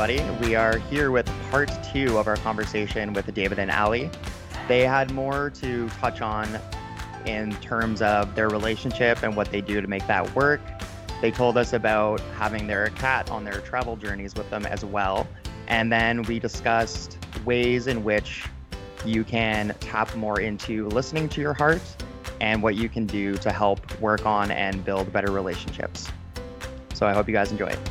everybody. We are here with part two of our conversation with David and Aly. They had more to touch on in terms of their relationship and what they do to make that work. They told us about having their cat on their travel journeys with them as well. And then we discussed ways in which you can tap more into listening to your heart and what you can do to help work on and build better relationships. So I hope you guys enjoy it.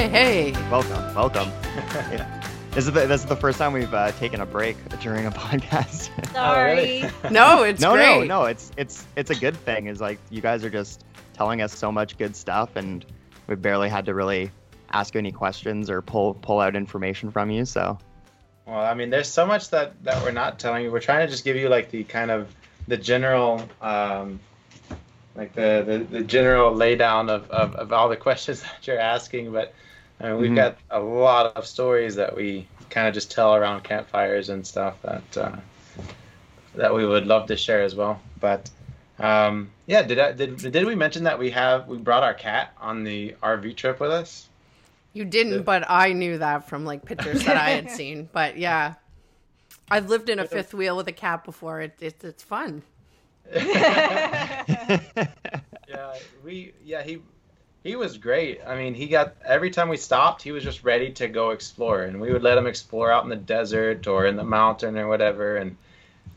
Hey, hey. Welcome, welcome. This is the this is the first time we've uh, taken a break during a podcast. Sorry. No, it's no, great. no, no. It's it's it's a good thing. Is like you guys are just telling us so much good stuff, and we barely had to really ask you any questions or pull pull out information from you. So Well, I mean, there's so much that that we're not telling you. We're trying to just give you like the kind of the general, um, like the, the the general laydown of, of of all the questions that you're asking. But I mean, we've Mhm. got a lot of stories that we kind of just tell around campfires and stuff that uh, that we would love to share as well. But um, yeah, did I did did we mention that we have we brought our cat on the RV trip with us? You didn't, but I knew that from like pictures that I had seen. But yeah, I've lived in a fifth wheel with a cat before. It, it it's fun. yeah, we yeah he he was great. I mean, he got every time we stopped, he was just ready to go explore, and we would let him explore out in the desert or in the mountain or whatever, and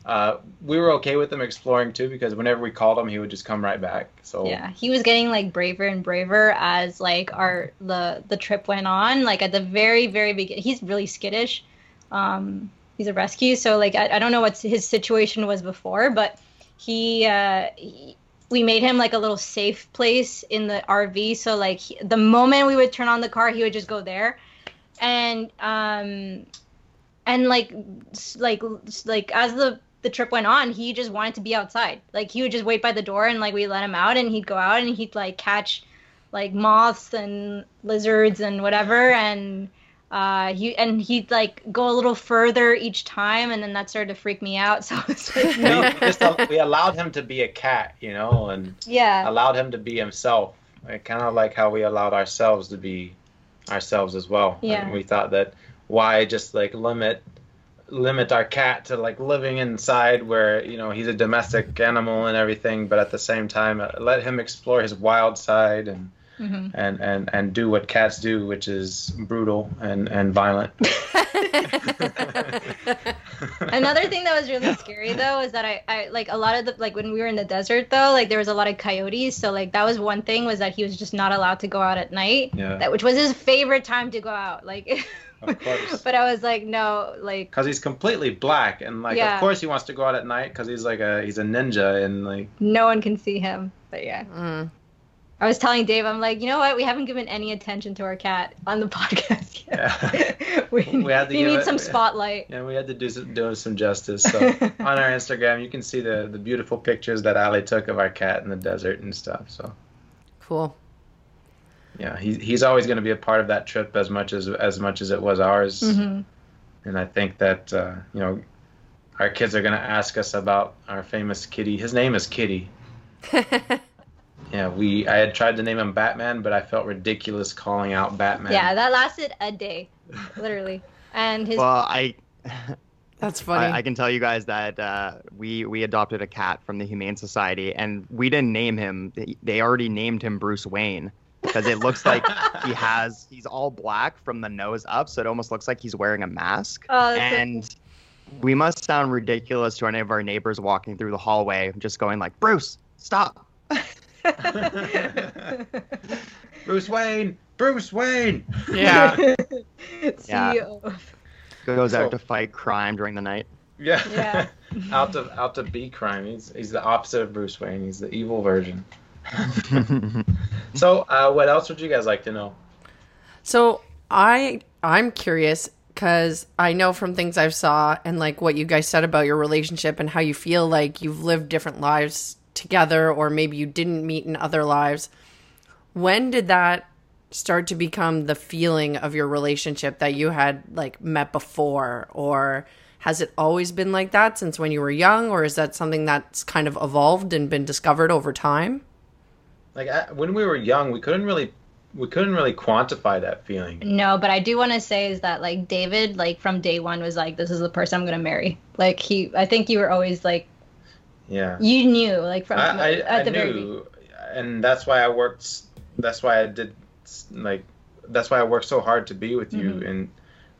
uh, we were okay with him exploring too because whenever we called him, he would just come right back. So Yeah, he was getting like braver and braver as like our the the trip went on. Like at the very very beginning, he's really skittish. Um, he's a rescue, so like I, I don't know what his situation was before, but he, uh, he we made him like a little safe place in the RV. So like he, the moment we would turn on the car, he would just go there, and um, and like like like as the the trip went on, he just wanted to be outside. Like he would just wait by the door and like we let him out and he'd go out and he'd like catch like moths and lizards and whatever and uh he and he'd like go a little further each time and then that started to freak me out. So it's like we just we allowed him to be a cat, you know, and Yeah. allowed him to be himself. Kind of like how we allowed ourselves to be ourselves as well. Yeah. And we thought that why just like limit limit our cat to like living inside where you know he's a domestic animal and everything, but at the same time uh, let him explore his wild side and Mhm. and and and do what cats do, which is brutal and and violent. Another thing that was really scary though is that I, I like a lot of the like when we were in the desert though like there was a lot of coyotes so like that was one thing was that he was just not allowed to go out at night Yeah. that which was his favorite time to go out like Of course. but I was like no like Because he's completely black, and like, Yeah. of course, he wants to go out at night because he's like a he's a ninja, and like, no one can see him but yeah Mm. I was telling Dave I'm like you know what we haven't given any attention to our cat on the podcast yet we, We had to we need it- some spotlight Yeah, we had to do some, do some justice. So on our Instagram, you can see the the beautiful pictures that Aly took of our cat in the desert and stuff. So Cool. yeah, he, he's always going to be a part of that trip as much as as much as it was ours. hmm And I think that uh, you know, our kids are going to ask us about our famous kitty. His name is Kitty. Yeah, we I had tried to name him Batman, but I felt ridiculous calling out Batman. yeah that lasted a day literally and his well, I That's funny. I, I can tell you guys that uh, we we adopted a cat from the Humane Society, and we didn't name him. They- They already named him Bruce Wayne because it looks like he has he's all black from the nose up, so it almost looks like he's wearing a mask. Oh, that's so and we must sound ridiculous to any of our neighbors walking through the hallway, just going like, "Bruce, stop!" Bruce Wayne, Bruce Wayne. yeah. CEO. Goes So- out to fight crime during the night. Yeah. Yeah. out to out to be crime. He's he's the opposite of Bruce Wayne. He's the evil version. So, uh, what else would you guys like to know? So I I'm curious because I know from things I've saw and like what you guys said about your relationship and how you feel like you've lived different lives together or maybe you didn't meet in other lives. When did that start to become the feeling of your relationship that you had like met before or has it always been like that since when you were young, or is that something that's kind of evolved and been discovered over time? Like I, when we were young, we couldn't really we couldn't really quantify that feeling. No, but I do want to say is that like David, like from day one, was like, "This is the person I'm gonna marry." Like he, I think you were always like, Yeah. you knew like from I, I, at I the very knew, and that's why I worked. That's why I did, like, that's why I worked so hard to be with you. Mhm. And,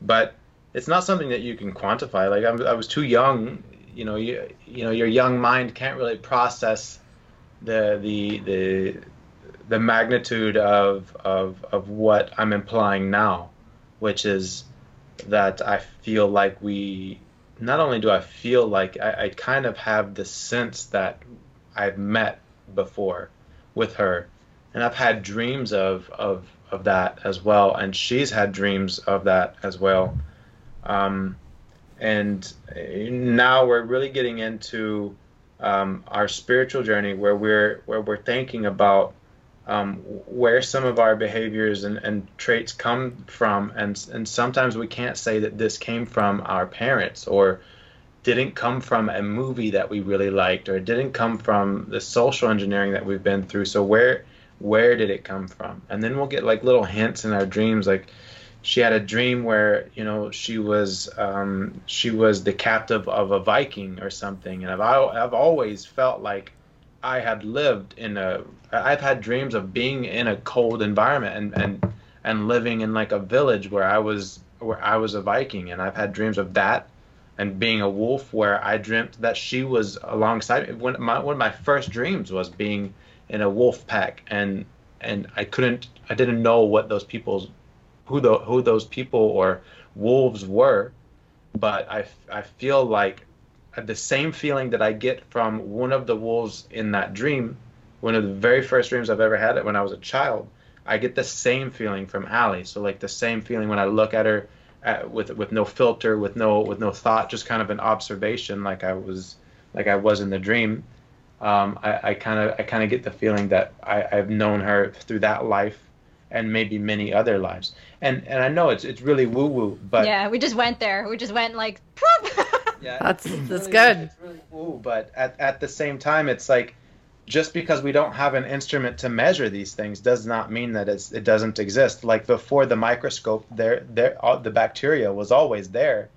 but it's not something that you can quantify. Like I'm, I was too young. You know, you, you know, your young mind can't really process the the the the magnitude of of of what I'm implying now, which is that I feel like we. Not only do I feel like I, I kind of have the sense that I've met before with her, and I've had dreams of of of that as well, and she's had dreams of that as well. Um, and uh, now we're really getting into um, our spiritual journey, where we're where we're thinking about um, where some of our behaviors and, and traits come from, and and sometimes we can't say that this came from our parents or didn't come from a movie that we really liked or didn't come from the social engineering that we've been through. So where where did it come from? And then we'll get like little hints in our dreams. Like she had a dream where you know she was um, she was the captive of a Viking or something. And I've I've always felt like I had lived in a I've had dreams of being in a cold environment and and and living in like a village where I was where I was a Viking and I've had dreams of that and being a wolf where I dreamt that she was alongside me. One, my, one of my first dreams was being in a wolf pack and and I couldn't I didn't know what those people's who the who those people or wolves were but I, I feel like the same feeling that I get from one of the wolves in that dream one of the very first dreams I've ever had when I was a child I get the same feeling from Aly so like the same feeling when I look at her at, with with no filter, with no with no thought, just kind of an observation, like I was like I was in the dream. Um, I kind of I kind of get the feeling that I, I've known her through that life, and maybe many other lives. And and I know it's it's really woo woo, but yeah, we just went there. We just went like. yeah, That's that's really- good. It's really woo, but at at the same time, it's like just because we don't have an instrument to measure these things does not mean that it's, it doesn't exist. Like before the microscope, there, there, all, the bacteria was always there.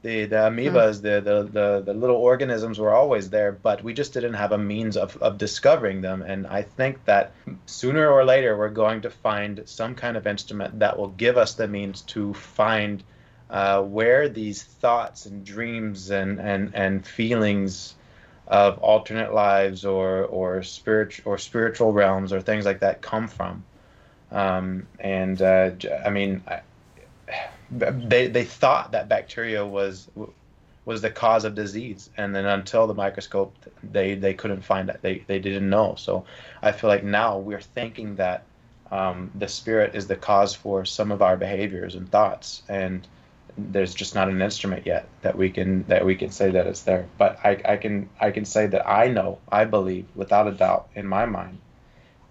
The, the amoebas, the, the, the, the little organisms were always there, but we just didn't have a means of, of discovering them. And I think that sooner or later, we're going to find some kind of instrument that will give us the means to find uh, where these thoughts and dreams and, and, and feelings of alternate lives or or spiritual or spiritual realms or things like that come from. Um, and uh, I mean, I, they they thought that bacteria was was the cause of disease, and then until the microscope, they they couldn't find it. They they didn't know. So I feel like now we're thinking that um, the spirit is the cause for some of our behaviors and thoughts, and there's just not an instrument yet that we can that we can say that it's there. But I, I can I can say that I know I believe without a doubt in my mind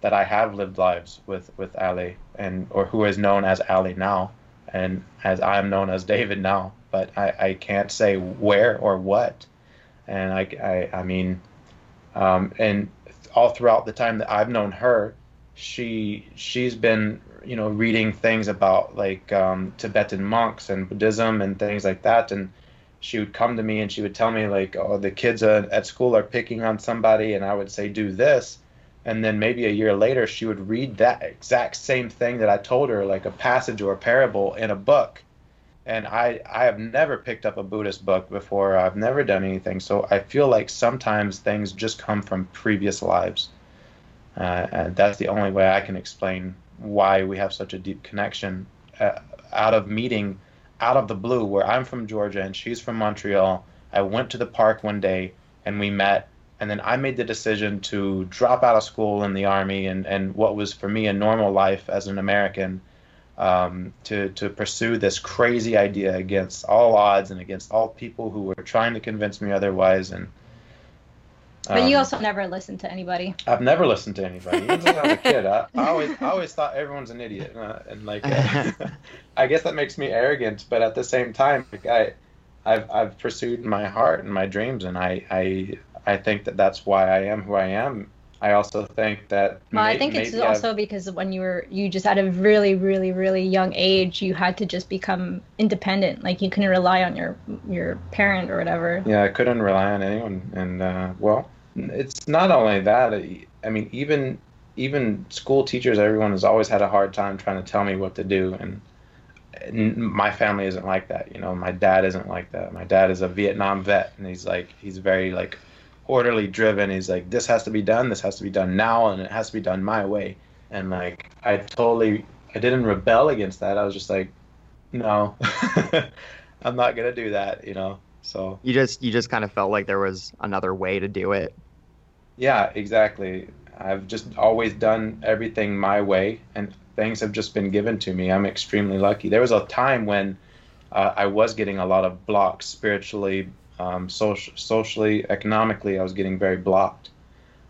that I have lived lives with with Aly and or who is known as Aly now, and as I am known as David now. But I, I can't say where or what, and I I, I mean, um, and all throughout the time that I've known her, she she's been you know reading things about like um, Tibetan monks and Buddhism and things like that. And she would come to me and she would tell me like oh the kids at, at school are picking on somebody and I would say do this. And then maybe a year later she would read that exact same thing that I told her like a passage or a parable in a book. And I I have never picked up a Buddhist book before. I've never done anything. So I feel like sometimes things just come from previous lives uh, and that's the only way I can explain why we have such a deep connection uh, out of meeting out of the blue where I'm from Georgia and she's from Montreal. I went to the park one day and we met and then I made the decision to drop out of school in the army and, and what was for me a normal life as an American um, to, to pursue this crazy idea against all odds and against all people who were trying to convince me otherwise and But you um, also never listened to anybody. I've never listened to anybody. Even since I was a kid, I, I always I always thought everyone's an idiot, uh, and like uh, I guess that makes me arrogant. But at the same time, like I I've I've pursued my heart and my dreams, and I I I think that that's why I am who I am. I also think that. Well, I think it's maybe I've- also because when you were you just at a really really really young age, you had to just become independent. Like you couldn't rely on your your parent or whatever. Yeah, I couldn't rely on anyone, and uh, well, it's not only that. I mean, even even school teachers, everyone has always had a hard time trying to tell me what to do, and my family isn't like that. You know, my dad isn't like that. My dad is a Vietnam vet, and he's like he's very like orderly driven. He's like this has to be done, this has to be done now, and it has to be done my way. And like I totally, I didn't rebel against that. I was just like, no, I'm not gonna do that. You know, so. You just you just kind of felt like there was another way to do it. Yeah, exactly. I've just always done everything my way, and things have just been given to me. I'm extremely lucky. There was a time when uh, I was getting a lot of blocks spiritually, um, social, socially, economically. I was getting very blocked,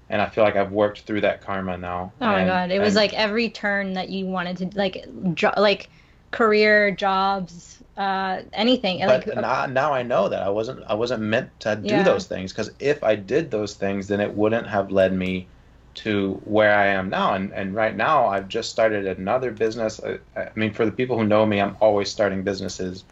and I feel like I've worked through that karma now. Oh my god, it was like every turn that you wanted to like jo- like career, jobs, uh anything. But like now, now I know that I wasn't I wasn't meant to do Yeah. those things because if I did those things, then it wouldn't have led me to where I am now. And and right now, I've just started another business. I, I mean, for the people who know me, I'm always starting businesses.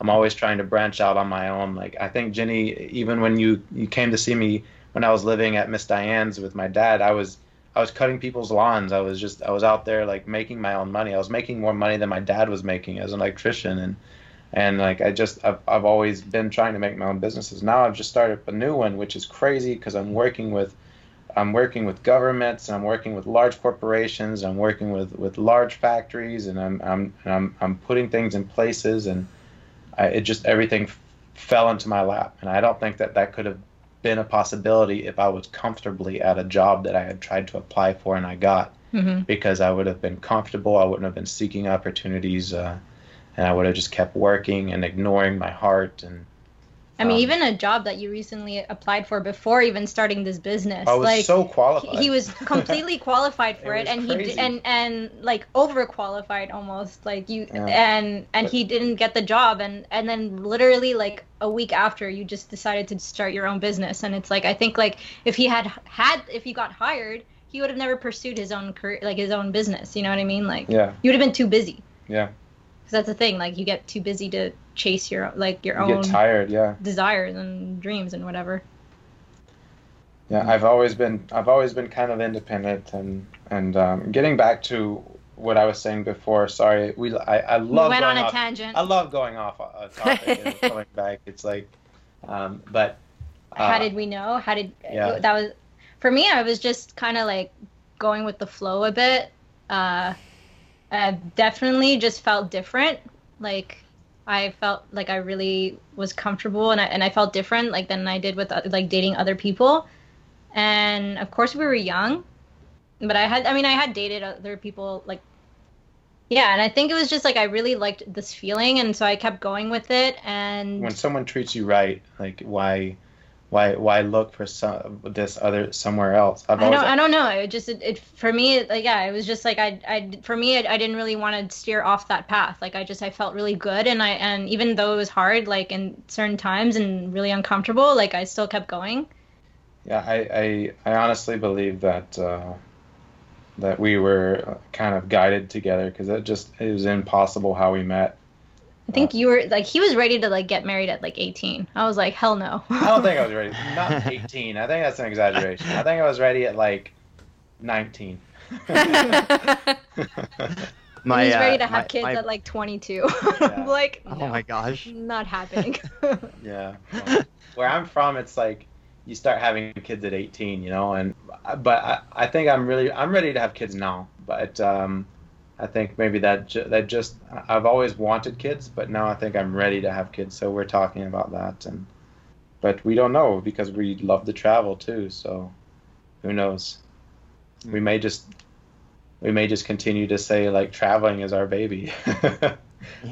I'm always trying to branch out on my own. Like I think Jenny, even when you you came to see me when I was living at Miss Diane's with my dad, I was I was cutting people's lawns. I was just I was out there like making my own money. I was making more money than my dad was making as an electrician and and like I just I've, I've always been trying to make my own businesses. Now I've just started a new one, which is crazy because I'm working with I'm working with governments and I'm working with large corporations. I'm working with, with large factories and I'm I'm and I'm I'm putting things in places and I, it just everything f- fell into my lap and I don't think that that could have been a possibility if I was comfortably at a job that I had tried to apply for and I got Mhm. because I would have been comfortable. I wouldn't have been seeking opportunities, uh, and I would have just kept working and ignoring my heart. And I mean, um, even a job that you recently applied for before even starting this business. I was like so he, qualified. he was completely qualified for It it, and he crazy. d- and and like overqualified almost like you Yeah. and and But- he didn't get the job and and then literally like a week after you just decided to start your own business and it's like I think like if he had had if he got hired he would have never pursued his own career like his own business you know what I mean like yeah, you would have been too busy yeah. because that's the thing like you get too busy to chase your like your You own tired. Yeah, desires and dreams and whatever yeah. I've always been I've always been kind of independent and and um, getting back to what I was saying before. Sorry, we I, I we love went on going a off- tangent I love going off a topic and coming back. It's like, um, but uh, how did we know how did yeah. that was for me i was just kind of like going with the flow a bit uh i definitely just felt different like i felt like i really was comfortable and i, and I felt different like than i did with uh, like dating other people. And of course we were young but i had i mean i had dated other people like yeah and i think it was just like i really liked this feeling and so i kept going with it and when someone treats you right, like why, why, why look for some this other somewhere else? I've I don't, I don't know. It just, it, it for me, it, like, yeah, it was just like I, I, for me, I, I didn't really want to steer off that path. Like, I just, I felt really good, and I, and even though it was hard, like in certain times and really uncomfortable, like I still kept going. yeah, I, I, I honestly believe that uh, that we were kind of guided together because it just it was impossible how we met. I think you were like, he was ready to like get married at like 18. I was like, hell no. I don't think I was ready. Not 18. I think that's an exaggeration. I think I was ready at like 19. My, he was ready uh, to have my- kids my- at like 22. Yeah. I'm like, Oh my gosh. not happening. Yeah. Well, where I'm from, it's like you start having kids at 18, you know, and but I, I think I'm really I'm ready to have kids now, but um, I think maybe that ju- that just I've always wanted kids, but now I think I'm ready to have kids, so we're talking about that, and but we don't know because we love to travel too, so who knows? Hmm. We may just we may just continue to say like traveling is our baby.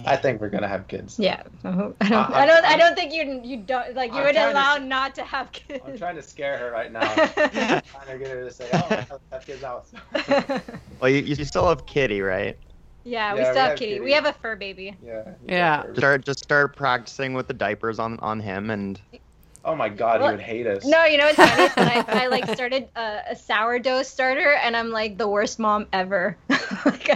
I think we're gonna have kids. yeah. I don't, I- I don't, I don't think you, you don't, like, you I'm would trying to- allow not to have kids. I'm trying to scare her right now. I'm trying to get her to say, "Oh, I have- have kids out." Well, you, you still have Kitty, right? Yeah, we Yeah, we still have have kitty. kitty. We have a fur baby. Yeah. Yeah. Start just start practicing with the diapers on on him, and Oh my God, Well, he would hate us. No, you know what's funny? is I, I like started a, a sourdough starter, and I'm like the worst mom ever. like,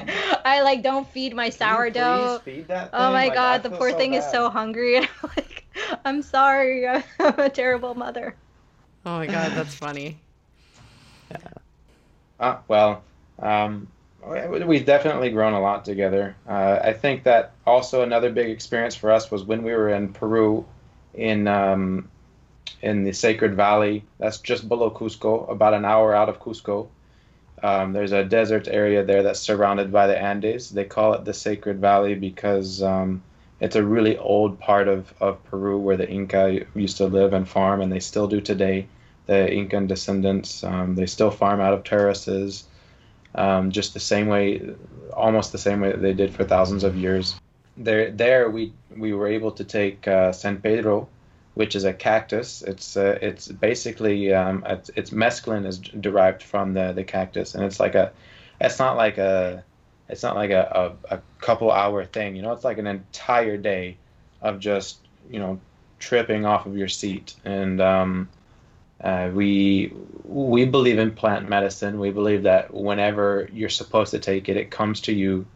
I like don't feed my Can you sourdough. please feed that Oh my Like, I god, the poor so thing is so hungry. And I'm like, I'm sorry, I'm a terrible mother. Oh my god, that's funny. yeah. Uh, well, um, we- we've definitely grown a lot together. Uh, I think that also another big experience for us was when we were in Peru, in um, in the Sacred Valley. That's just below Cusco, about an hour out of Cusco. Um, there's a desert area there that's surrounded by the Andes. They call it the Sacred Valley because um, it's a really old part of, of Peru where the Inca used to live and farm, and they still do today. The Incan descendants, um, they still farm out of terraces, um, just the same way, almost the same way that they did for thousands of years. There, there we we were able to take uh, San Pedro, which is a cactus. It's uh, it's basically um, it's, it's mescaline is derived from the the cactus, and it's like a, it's not like a, it's not like a, a, a couple hour thing. You know, it's like an entire day of just you know tripping off of your seat and. Um, uh, we we believe in plant medicine. We believe that whenever you're supposed to take it, it comes to you.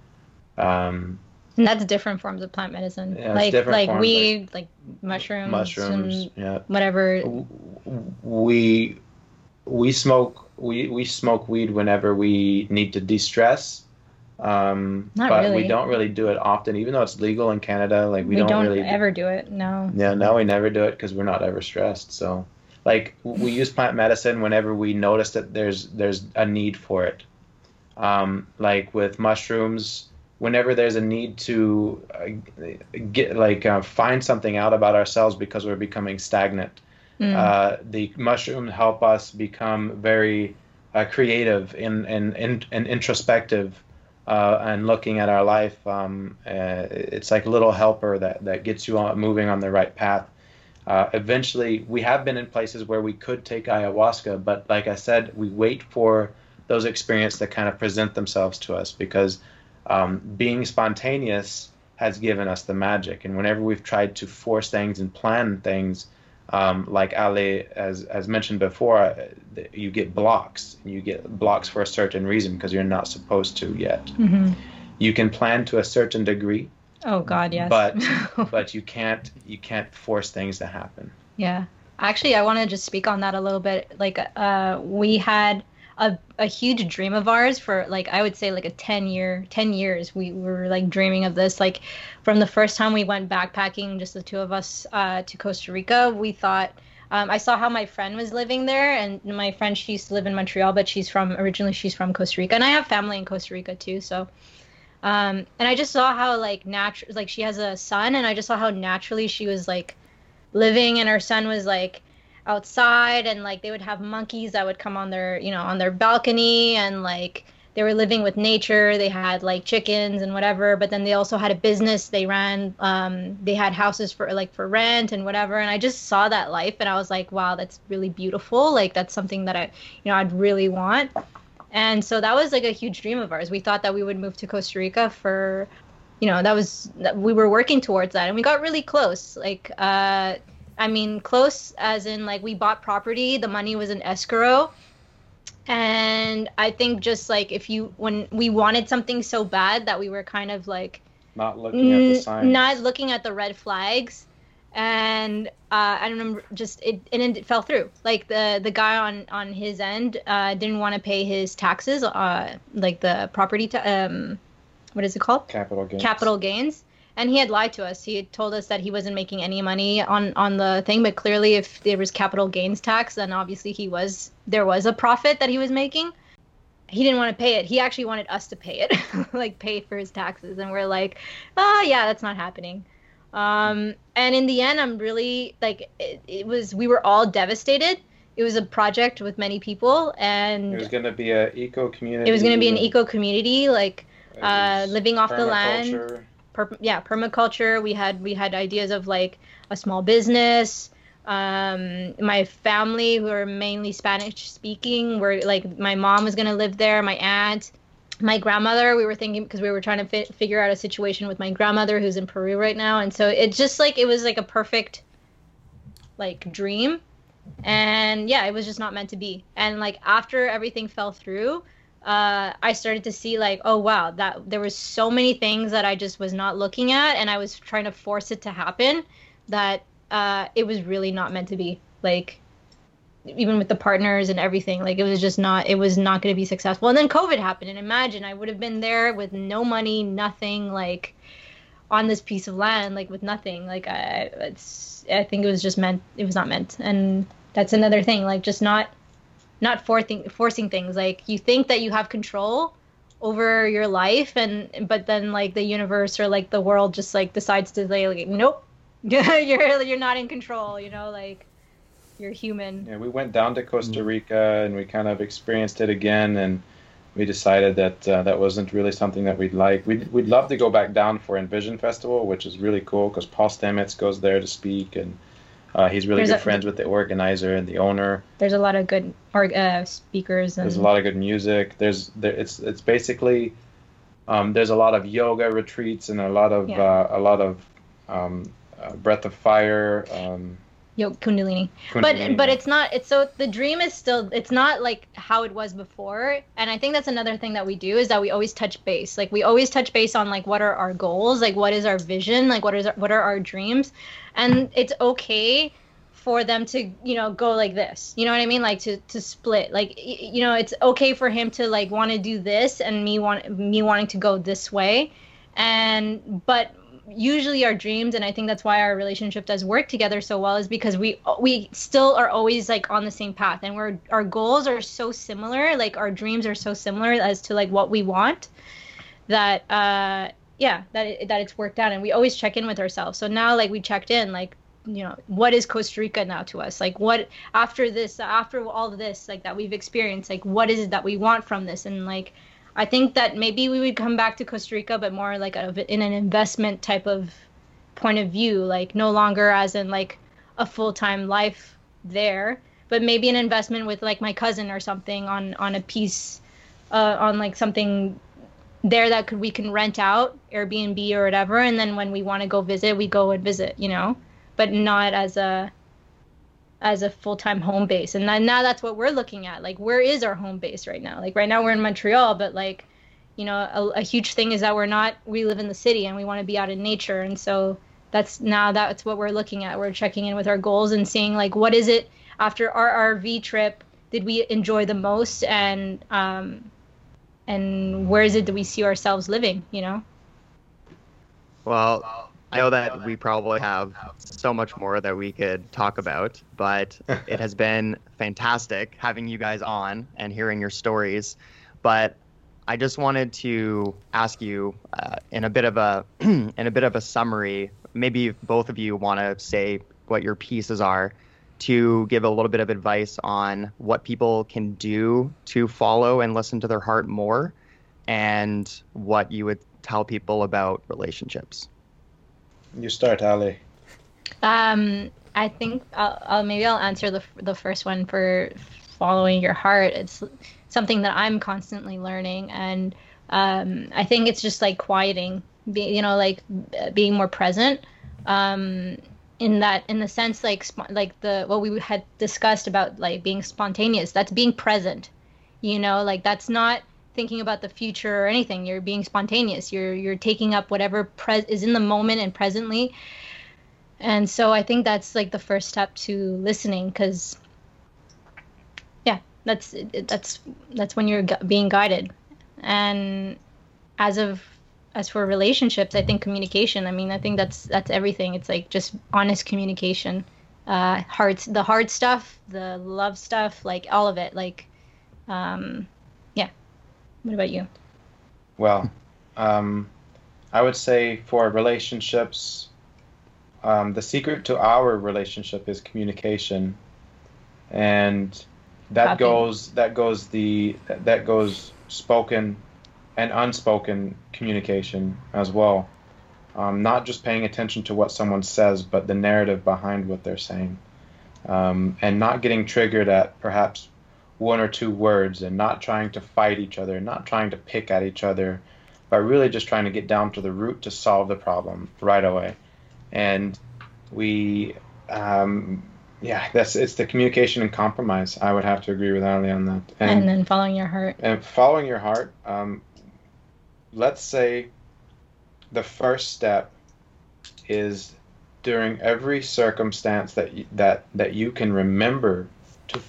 Um, And that's different forms of plant medicine, Yeah, like like forms, weed, like, mushrooms, mushrooms, yeah. whatever. We we smoke we we smoke weed whenever we need to de-stress. Um, Not but really. we don't really do it often, even though it's legal in Canada. Like we, We, don't, really ever do it. No. Yeah, no, we never do it because we're not ever stressed. So, like, we use plant medicine whenever we notice that there's there's a need for it. Um, like with mushrooms, whenever there's a need to uh, get like uh, find something out about ourselves because we're becoming stagnant, Mm. uh, the mushrooms help us become very uh, creative and and, and, and introspective. Uh, and looking at our life, um, uh, it's like a little helper that, that gets you on, moving on the right path. Uh, eventually, we have been in places where we could take ayahuasca, but like I said, we wait for those experiences that kind of present themselves to us because um, being spontaneous has given us the magic. And whenever we've tried to force things and plan things, um, like Aly, as, as mentioned before, uh, you get blocks. You get blocks for a certain reason because you're not supposed to yet. hmm You can plan to a certain degree, Oh God, yes. But- but you can't you can't force things to happen. Yeah. Actually, I want to just speak on that a little bit. Like, uh, we had a, a huge dream of ours for like I would say like a 10 year 10 years we were like dreaming of this. Like from the first time we went backpacking just the two of us uh, to Costa Rica we thought um, I saw how my friend was living there and my friend she used to live in Montreal but she's from originally she's from Costa Rica and I have family in Costa Rica too so um, and I just saw how like natural like she has a son and I just saw how naturally she was like living and her son was like outside and like they would have monkeys that would come on their you know on their balcony and like they were living with nature. They had like chickens and whatever but then they also had a business. They ran um, they had houses for like for rent and whatever and i just saw that life and i was like wow that's really beautiful. Like that's something that i you know i'd really want. And so that was like a huge dream of ours. We thought that we would move to costa rica for you know that was we were working towards that and we got really close. Like uh I mean, close as in like we bought property, the money was in escrow. And I think just like if you, when we wanted something so bad that we were kind of like Not looking at the signs. not looking at the red flags. And uh, I don't remember just it, and it fell through. Like the the guy on on his end uh, didn't want to pay his taxes, uh, like the property, ta- um, what is it called? capital gains. capital gains and he had lied to us. He had told us that he wasn't making any money on on the thing but clearly if there was capital gains tax then obviously he was there was a profit that he was making. He didn't want to pay it. He actually wanted us to pay it like pay for his taxes. And we're like oh yeah that's not happening. Um and in the end i'm really like it, it was we were all devastated. It was a project with many people and It was going to be an eco community. it was going to be an eco community like uh, living off the land. Per- yeah permaculture. We had we had ideas of like a small business. Um my family who are mainly spanish speaking were like my mom was going to live there my aunt my grandmother we were thinking because we were trying to fi- figure out a situation with my grandmother who's in peru right now and so it just like it was like a perfect like dream. And yeah it was just not meant to be. And like after everything fell through uh, i started to see like oh wow that there was so many things that i just was not looking at and i was trying to force it to happen that uh, it was really not meant to be. Like even with the partners and everything like it was just not it was not going to be successful. And then covid happened and imagine i would have been there with no money nothing like on this piece of land like with nothing. Like i it's i think it was just meant it was not meant. And that's another thing like just not not forcing forcing things like you think that you have control over your life and but then like the universe or like the world just like decides to say like nope you're you're not in control you know like you're human. Yeah, we went down to Costa mm. Rica and we kind of experienced it again, and we decided that uh, that wasn't really something that we'd like. We'd, we'd love to go back down for Envision Festival, which is really cool because Paul Stamets goes there to speak, and uh, he's really There's good a, friends with the organizer and the owner. There's a lot of good uh, speakers. And... There's a lot of good music. There's there, it's it's basically um, there's a lot of yoga retreats and a lot of yeah. Uh, a lot of um, uh, breath of fire. Um, Yo, kundalini. kundalini. But but it's not it's so the dream is still it's not like how it was before. And I think that's another thing that we do is that we always touch base. Like we always touch base on like what are our goals, like what is our vision, like what is our, what are our dreams. And it's okay for them to, you know, go like this. You know what I mean? Like to to split. Like you know, it's okay for him to like want to do this and me want me wanting to go this way. And but usually our dreams and i think that's why our relationship does work together so well is because we we still are always like on the same path. And we're our goals are so similar like our dreams are so similar as to like what we want that uh yeah that it, that it's worked out. And we always check in with ourselves. So now like we checked in like you know what is costa rica now to us? Like what after this after all this like that we've experienced like what is it that we want from this? And like I think that maybe we would come back to Costa Rica, but more like a, in an investment type of point of view, like no longer as in like a full time life there, but maybe an investment with like my cousin or something on on a piece, uh, on like something there that could we can rent out Airbnb or whatever, and then when we want to go visit, we go and visit, you know, but not as a as a full-time home base. And now that's what we're looking at. Like where is our home base right now? Like right now we're in montreal but like you know a, a huge thing is that we're not we live in the city and we want to be out in nature. And so that's now that's what we're looking at. We're checking in with our goals and seeing like what is it after our rv trip did we enjoy the most? And um and where is it that we see ourselves living you know? Well I know that we probably have so much more that we could talk about, but it has been fantastic having you guys on and hearing your stories. But I just wanted to ask you uh, in a bit of a in a bit of a summary. Maybe both of you want to say what your pieces are to give a little bit of advice on what people can do to follow and listen to their heart more, and what you would tell people about relationships. You start, Aly. Um, I think I'll, I'll, maybe I'll answer the the first one for following your heart. It's something that I'm constantly learning, and um, I think it's just like quieting, be, you know, like being more present. Um, in that, in the sense, like like the what we had discussed about like being spontaneous. That's being present. You know, like that's not thinking about the future or anything. You're being spontaneous. You're you're taking up whatever pre- is in the moment and presently. And so I think that's like the first step to listening because yeah, that's that's that's when you're being guided. And as of as for relationships, I think communication. I mean, I think that's that's everything. It's like just honest communication. Uh, hard the hard stuff, the love stuff, like all of it. Like, um, what about you? Well, um, I would say for relationships, um, the secret to our relationship is communication, and that goes that goes the that goes spoken and unspoken communication as well. Um, not just paying attention to what someone says, but the narrative behind what they're saying, um, and not getting triggered at perhaps one or two words and not trying to fight each other, not trying to pick at each other, but really just trying to get down to the root to solve the problem right away. And we, um, yeah, that's it's the communication and compromise. I would have to agree with Aly on that. And, then following your heart. and following your heart. Um, let's say the first step is during every circumstance that you, that that you can remember to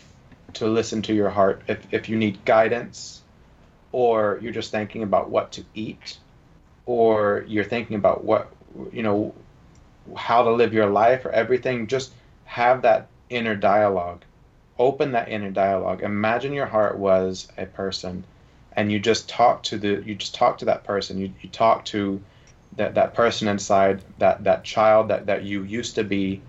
to listen to your heart. If if you need guidance, or you're just thinking about what to eat, or you're thinking about what you know how to live your life or everything, just have that inner dialogue. Open that inner dialogue. Imagine your heart was a person and you just talk to the you just talk to that person. You you talk to that, that person inside, that, that child that, that you used to be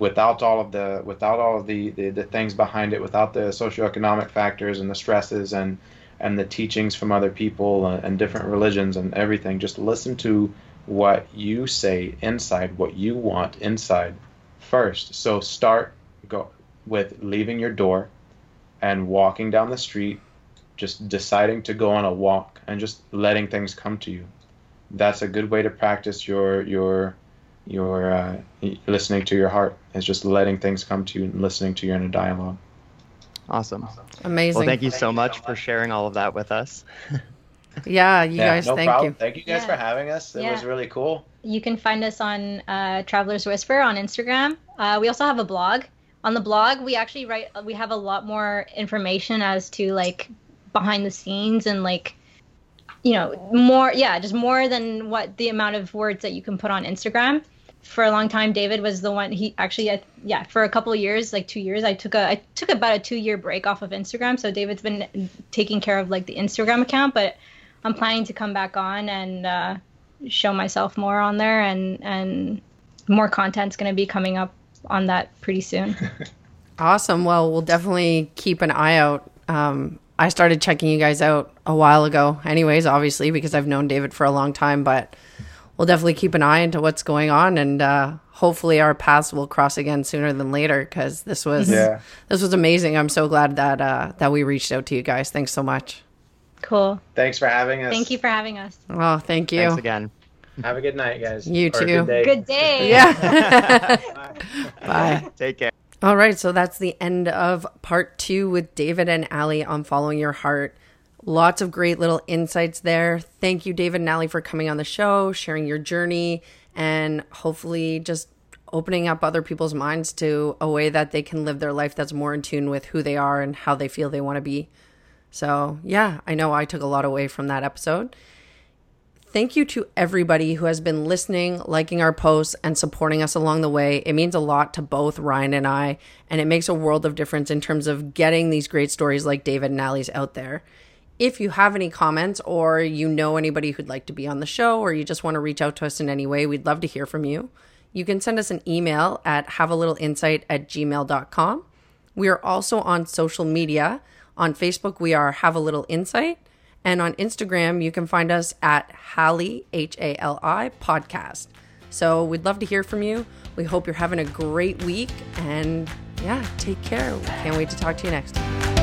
without all of the without all of the, the, the things behind it, without the socioeconomic factors and the stresses and and the teachings from other people and, and different religions and everything. Just listen to what you say inside, what you want inside first. So start go with leaving your door and walking down the street, just deciding to go on a walk and just letting things come to you. That's a good way to practice your your your uh, listening to your heart. Is just letting things come to you and listening to your inner dialogue. Awesome. Amazing. Well, thank you so much for sharing all of that with us. Yeah, you Yeah, guys, no thank problem. you. Thank you guys Yeah. for having us. It Yeah. was really cool. You can find us on uh, Traveler's Whisper on Instagram. Uh, we also have a blog. On the blog, we actually write. We have a lot more information as to like behind the scenes and like, you know, more. Yeah, just more than what the amount of words that you can put on Instagram. For a long time, David was the one. He actually, yeah, for a couple of years, like two years, I took a, I took about a two year break off of Instagram. So David's been taking care of like the Instagram account, but I'm planning to come back on and uh, show myself more on there, and and more content's going to be coming up on that pretty soon. Awesome. Well, we'll definitely keep an eye out. Um, I started checking you guys out a while ago, anyways, obviously, because I've known David for a long time, but we'll definitely keep an eye into what's going on and uh, hopefully our paths will cross again sooner than later because this was Yeah. this was amazing. I'm so glad that uh, that we reached out to you guys. Thanks so much. cool. Thanks for having us. Thank you for having us. Oh, thank you. Thanks again. Have a good night, guys. You Or too. Good day. Good day. Yeah. Bye. Take care. All right, so that's the end of part two with David and Aly on Following Your Heart. Lots of great little insights there. Thank you, David and Aly, for coming on the show, sharing your journey, and hopefully just opening up other people's minds to a way that they can live their life that's more in tune with who they are and how they feel they want to be. So, yeah, I know I took a lot away from that episode. Thank you to everybody who has been listening, liking our posts, and supporting us along the way. It means a lot to both Ryan and I, and it makes a world of difference in terms of getting these great stories like David and Aly's out there. If you have any comments or you know anybody who'd like to be on the show or you just want to reach out to us in any way, we'd love to hear from you. You can send us an email at havealittleinsight at gmail.com. We are also on social media. On Facebook, we are Have a Little Insight. And on Instagram, you can find us at Hallie, H A L I, podcast. So we'd love to hear from you. We hope you're having a great week. And yeah, take care. We can't wait to talk to you next time.